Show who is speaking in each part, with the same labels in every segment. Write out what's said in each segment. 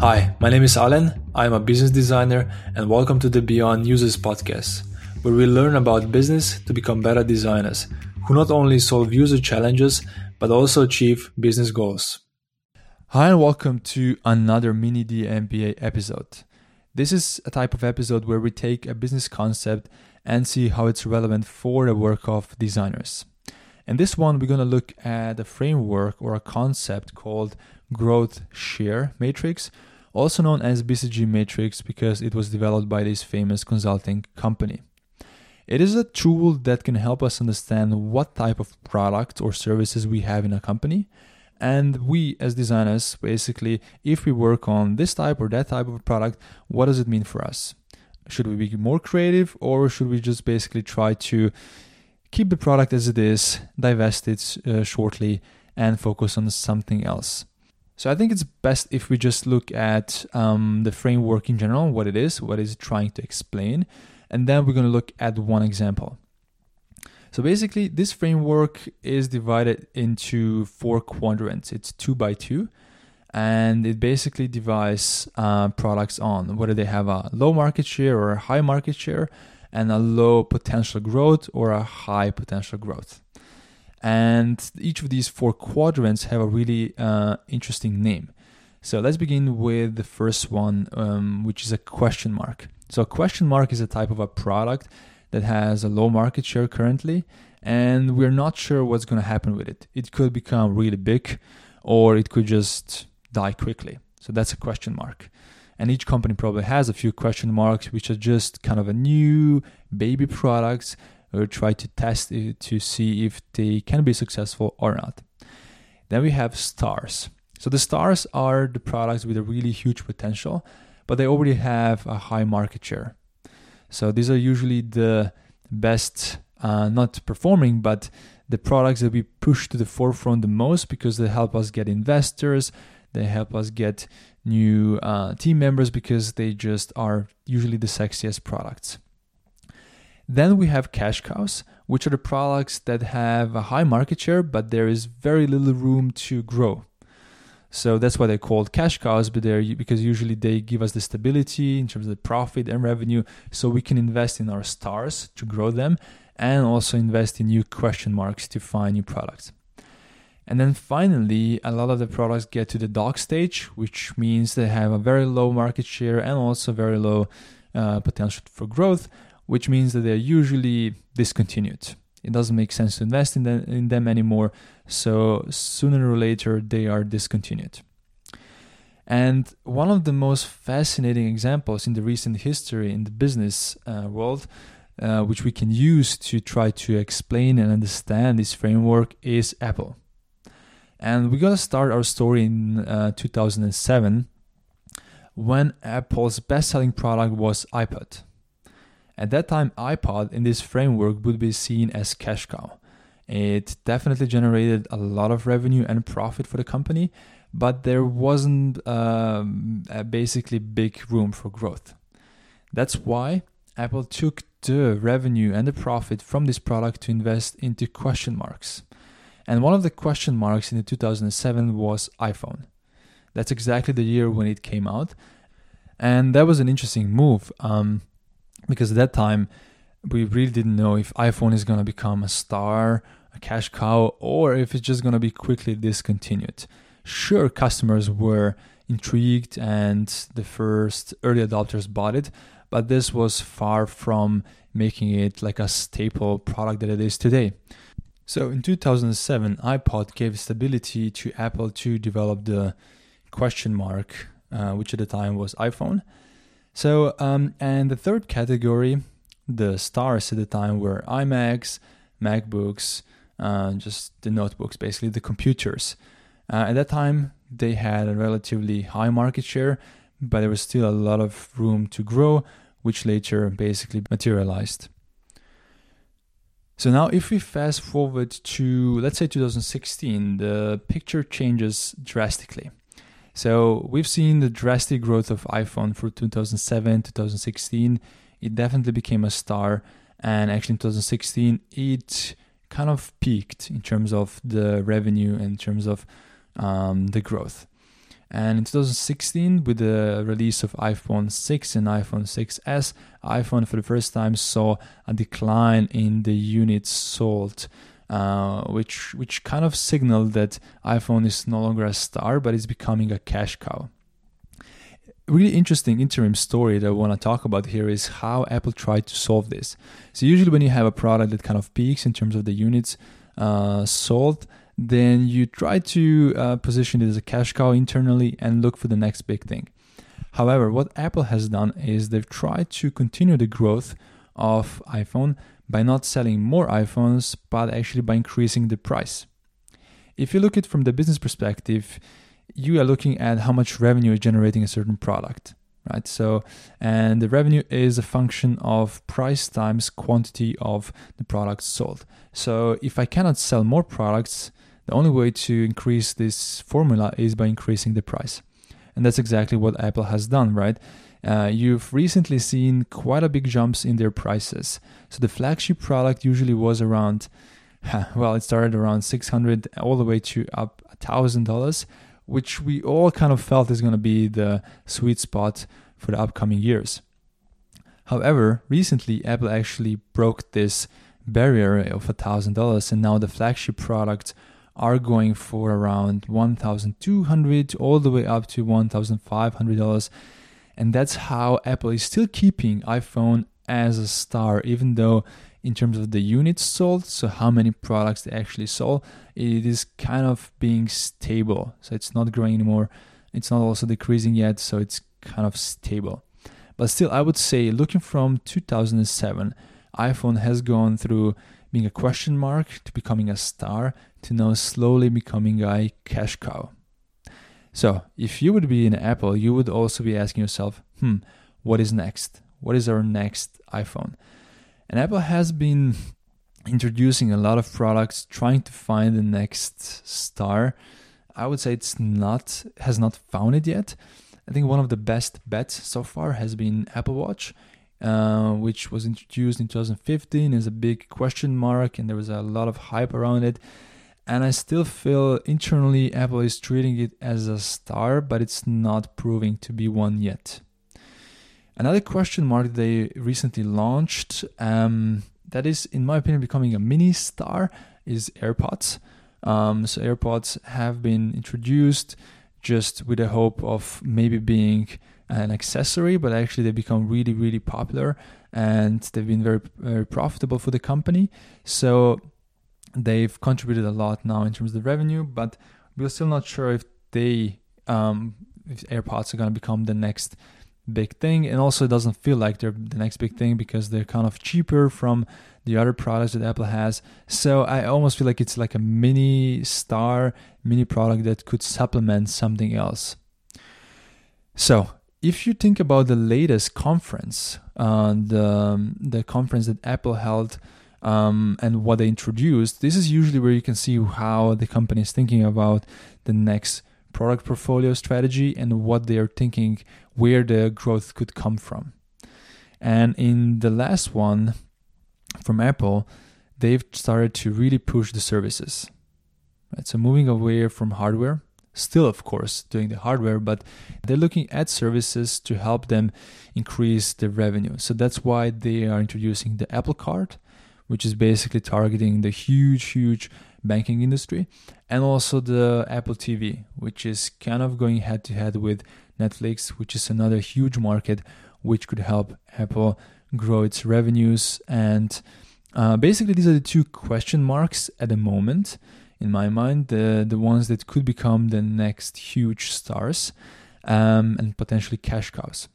Speaker 1: Hi, my name is Alan. I'm a business designer, and welcome to the Beyond Users podcast, where we learn about business to become better designers who not only solve user challenges but also achieve business goals.
Speaker 2: Hi, and welcome to another Mini D MBA episode. This is a type of episode where we take a business concept and see how it's relevant for the work of designers. In this one, we're going to look at a framework or a concept called growth share matrix, also known as BCG matrix because it was developed by this famous consulting company. It is a tool that can help us understand what type of product or services we have in a company. And we, as designers, basically, if we work on this type or that type of product, what does it mean for us? Should we be more creative or should we just basically try to keep the product as it is, divest it uh, shortly, and focus on something else? So I think it's best if we just look at um, the framework in general, what it is, what is it trying to explain, and then we're going to look at one example. So basically, this framework is divided into four quadrants. It's two by two, and it basically divides uh, products on whether they have a low market share or a high market share, and a low potential growth or a high potential growth. And each of these four quadrants have a really uh, interesting name. So let's begin with the first one, um, which is a question mark. So a question mark is a type of a product that has a low market share currently, and we're not sure what's going to happen with it. It could become really big, or it could just die quickly. So that's a question mark. And each company probably has a few question marks, which are just kind of a new baby products, or try to test it to see if they can be successful or not. Then we have stars. So the stars are the products with a really huge potential, but they already have a high market share. So these are usually the best, uh, not performing, but the products that we push to the forefront the most because they help us get investors, they help us get new uh, team members because they just are usually the sexiest products. Then we have cash cows, which are the products that have a high market share, but there is very little room to grow. So that's why they're called cash cows, but they're because usually they give us the stability in terms of the profit and revenue, so we can invest in our stars to grow them and also invest in new question marks to find new products. And then finally, a lot of the products get to the dog stage, which means they have a very low market share and also very low uh, potential for growth, which means that they're usually discontinued. It doesn't make sense to invest in them, in them anymore, so sooner or later they are discontinued. And one of the most fascinating examples in the recent history in the business uh, world, uh, which we can use to try to explain and understand this framework, is Apple. And we're going to start our story in uh, 2007 when Apple's best selling product was iPod. At that time, iPod in this framework would be seen as cash cow. It definitely generated a lot of revenue and profit for the company, but there wasn't um, basically big room for growth. That's why Apple took the revenue and the profit from this product to invest into question marks. And one of the question marks in the 2007 was iPhone. That's exactly the year when it came out. And that was an interesting move um, because at that time, we really didn't know if iPhone is going to become a star, a cash cow, or if it's just going to be quickly discontinued. Sure, customers were intrigued and the first early adopters bought it, but this was far from making it like a staple product that it is today. So in 2007, iPod gave stability to Apple to develop the question mark, uh, which at the time was iPhone. So, um, and the third category, the stars at the time were iMacs, MacBooks, uh, just the notebooks, basically the computers. Uh, at that time, they had a relatively high market share, but there was still a lot of room to grow, which later basically materialized. So now if we fast forward to let's say 2016, the picture changes drastically. So we've seen the drastic growth of iPhone for 2007, 2016. It definitely became a star and actually in 2016 it kind of peaked in terms of the revenue in terms of um, the growth. And in 2016, with the release of iPhone 6 and iPhone 6s, iPhone for the first time saw a decline in the units sold, uh, which which kind of signaled that iPhone is no longer a star, but it's becoming a cash cow. Really interesting interim story that I want to talk about here is how Apple tried to solve this. So usually when you have a product that kind of peaks in terms of the units uh, sold, then you try to uh, position it as a cash cow internally and look for the next big thing. However, what Apple has done is they've tried to continue the growth of iPhone by not selling more iPhones, but actually by increasing the price. If you look at it from the business perspective, you are looking at how much revenue is generating a certain product, right? So, and the revenue is a function of price times quantity of the products sold. So, if I cannot sell more products, the only way to increase this formula is by increasing the price. And that's exactly what Apple has done, right? Uh, you've recently seen quite a big jumps in their prices. So the flagship product usually was around, well, it started around 600 all the way to up $1,000, which we all kind of felt is going to be the sweet spot for the upcoming years. However, recently Apple actually broke this barrier of $1,000 and now the flagship product are going for around 1200 all the way up to $1500 and that's how apple is still keeping iphone as a star even though in terms of the units sold so how many products they actually sold it is kind of being stable. So it's not growing anymore. It's not also decreasing yet so it's kind of stable. But still i would say looking from 2007 iphone has gone through being a question mark to becoming a star to now slowly becoming a cash cow. So, if you would be in Apple, you would also be asking yourself, hmm, what is next? What is our next iPhone? And Apple has been introducing a lot of products trying to find the next star. I would say it's not has not found it yet. I think one of the best bets so far has been Apple Watch. Uh, which was introduced in 2015 is a big question mark and there was a lot of hype around it and i still feel internally apple is treating it as a star but it's not proving to be one yet another question mark they recently launched um, that is in my opinion becoming a mini star is airpods um, so airpods have been introduced just with the hope of maybe being an accessory, but actually they become really, really popular and they've been very, very profitable for the company. So they've contributed a lot now in terms of revenue, but we're still not sure if they, um, if AirPods are going to become the next big thing. And also, it doesn't feel like they're the next big thing because they're kind of cheaper from the other products that Apple has. So I almost feel like it's like a mini star, mini product that could supplement something else. So if you think about the latest conference, uh, the the conference that Apple held um, and what they introduced, this is usually where you can see how the company is thinking about the next product portfolio strategy and what they are thinking where the growth could come from. And in the last one from Apple, they've started to really push the services. Right? So moving away from hardware still of course doing the hardware but they're looking at services to help them increase their revenue so that's why they are introducing the apple card which is basically targeting the huge huge banking industry and also the apple tv which is kind of going head to head with netflix which is another huge market which could help apple grow its revenues and uh, basically these are the two question marks at the moment in my mind, the the ones that could become the next huge stars um, and potentially cash cows.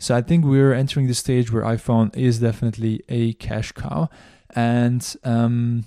Speaker 2: So I think we're entering the stage where iPhone is definitely a cash cow, and um,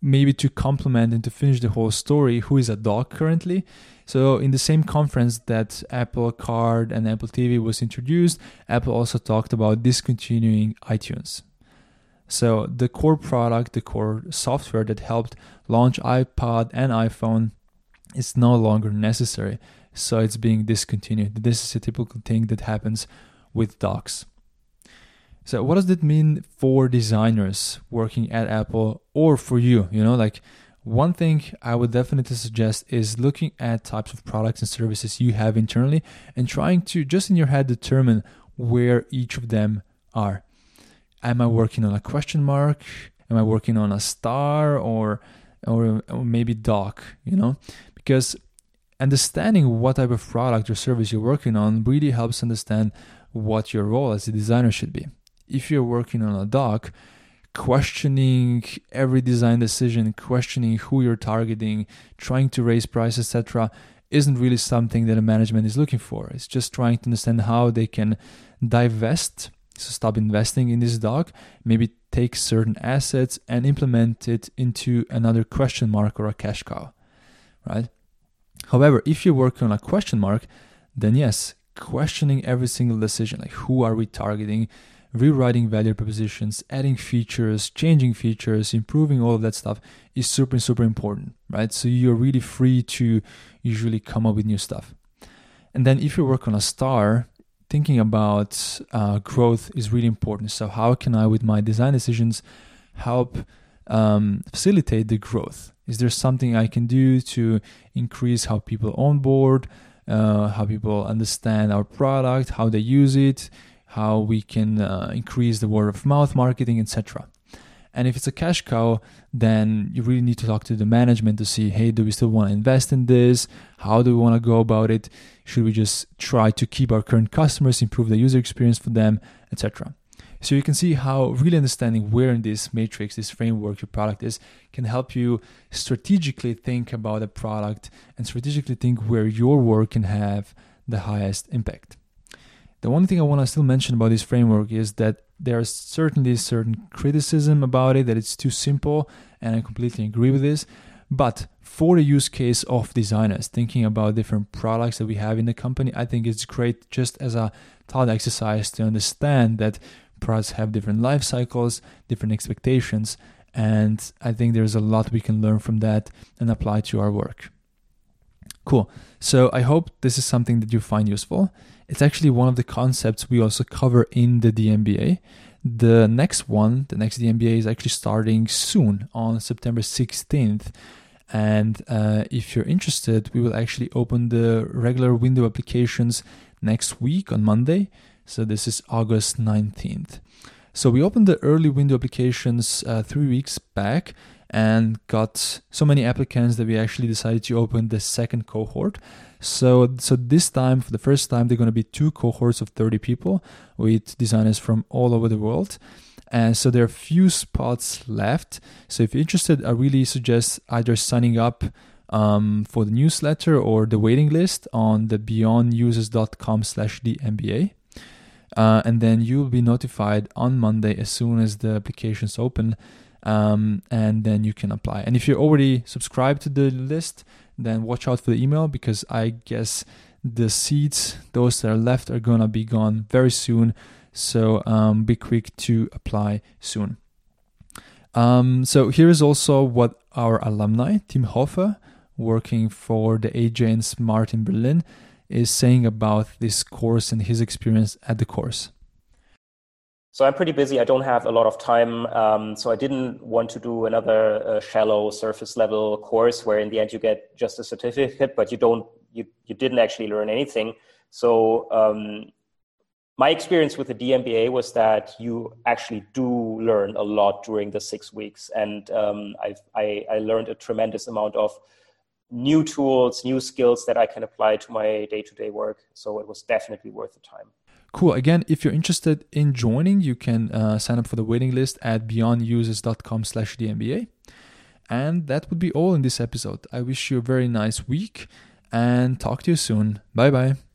Speaker 2: maybe to complement and to finish the whole story, who is a dog currently? So in the same conference that Apple Card and Apple TV was introduced, Apple also talked about discontinuing iTunes. So the core product, the core software that helped launch iPod and iPhone is no longer necessary. So it's being discontinued. This is a typical thing that happens with dogs. So what does that mean for designers working at Apple or for you? You know, like One thing I would definitely suggest is looking at types of products and services you have internally and trying to just in your head determine where each of them are. Am I working on a question mark? Am I working on a star or or, or maybe dog, you know? Because understanding what type of product or service you're working on really helps understand what your role as a designer should be. If you're working on a dog, questioning every design decision, questioning who you're targeting, trying to raise price, etc., isn't really something that a management is looking for. It's just trying to understand how they can divest, so stop investing in this dog, maybe take certain assets and implement it into another question mark or a cash cow, right? However, if you're working on a question mark, then yes, questioning every single decision, like who are we targeting, rewriting value propositions, adding features, changing features, improving all of that stuff is super, super important, right? So you're really free to usually come up with new stuff. And then if you work on a star, thinking about uh, growth is really important. So, how can I, with my design decisions, help um, facilitate the growth? Is there something I can do to increase how people onboard, uh, how people understand our product, how they use it? how we can uh, increase the word of mouth marketing, etc. And if it's a cash cow, then you really need to talk to the management to see, hey, do we still want to invest in this? How do we want to go about it? Should we just try to keep our current customers, improve the user experience for them, etc. So you can see how really understanding where in this matrix, this framework your product is, can help you strategically think about a product and strategically think where your work can have the highest impact. The one thing I want to still mention about this framework is that there's certainly certain criticism about it that it's too simple, and I completely agree with this. But for the use case of designers thinking about different products that we have in the company, I think it's great just as a thought exercise to understand that products have different life cycles, different expectations, and I think there's a lot we can learn from that and apply to our work. Cool. So I hope this is something that you find useful. It's actually one of the concepts we also cover in the DMBA. The next one, the next DMBA, is actually starting soon on September 16th. And uh, if you're interested, we will actually open the regular window applications next week on Monday. So this is August 19th. So we opened the early window applications uh, three weeks back and got so many applicants that we actually decided to open the second cohort. So, so this time, for the first time, they're going to be two cohorts of 30 people with designers from all over the world. And so there are few spots left. So if you're interested, I really suggest either signing up um, for the newsletter or the waiting list on the beyondusers.com slash the MBA. Uh, and then you'll be notified on Monday as soon as the applications open um, and then you can apply. And if you're already subscribed to the list, then watch out for the email because I guess the seats, those that are left, are gonna be gone very soon. So um, be quick to apply soon. Um, so here is also what our alumni, Tim Hofer, working for the AJ and Smart in Berlin, is saying about this course and his experience at the course.
Speaker 3: So I'm pretty busy. I don't have a lot of time. Um, so I didn't want to do another uh, shallow surface level course where in the end you get just a certificate, but you don't, you, you didn't actually learn anything. So um, my experience with the DMBA was that you actually do learn a lot during the six weeks. And um, I, I learned a tremendous amount of new tools, new skills that I can apply to my day to day work. So it was definitely worth the time.
Speaker 2: Cool. Again, if you're interested in joining, you can uh, sign up for the waiting list at beyondusers.com slash DMBA. And that would be all in this episode. I wish you a very nice week and talk to you soon. Bye bye.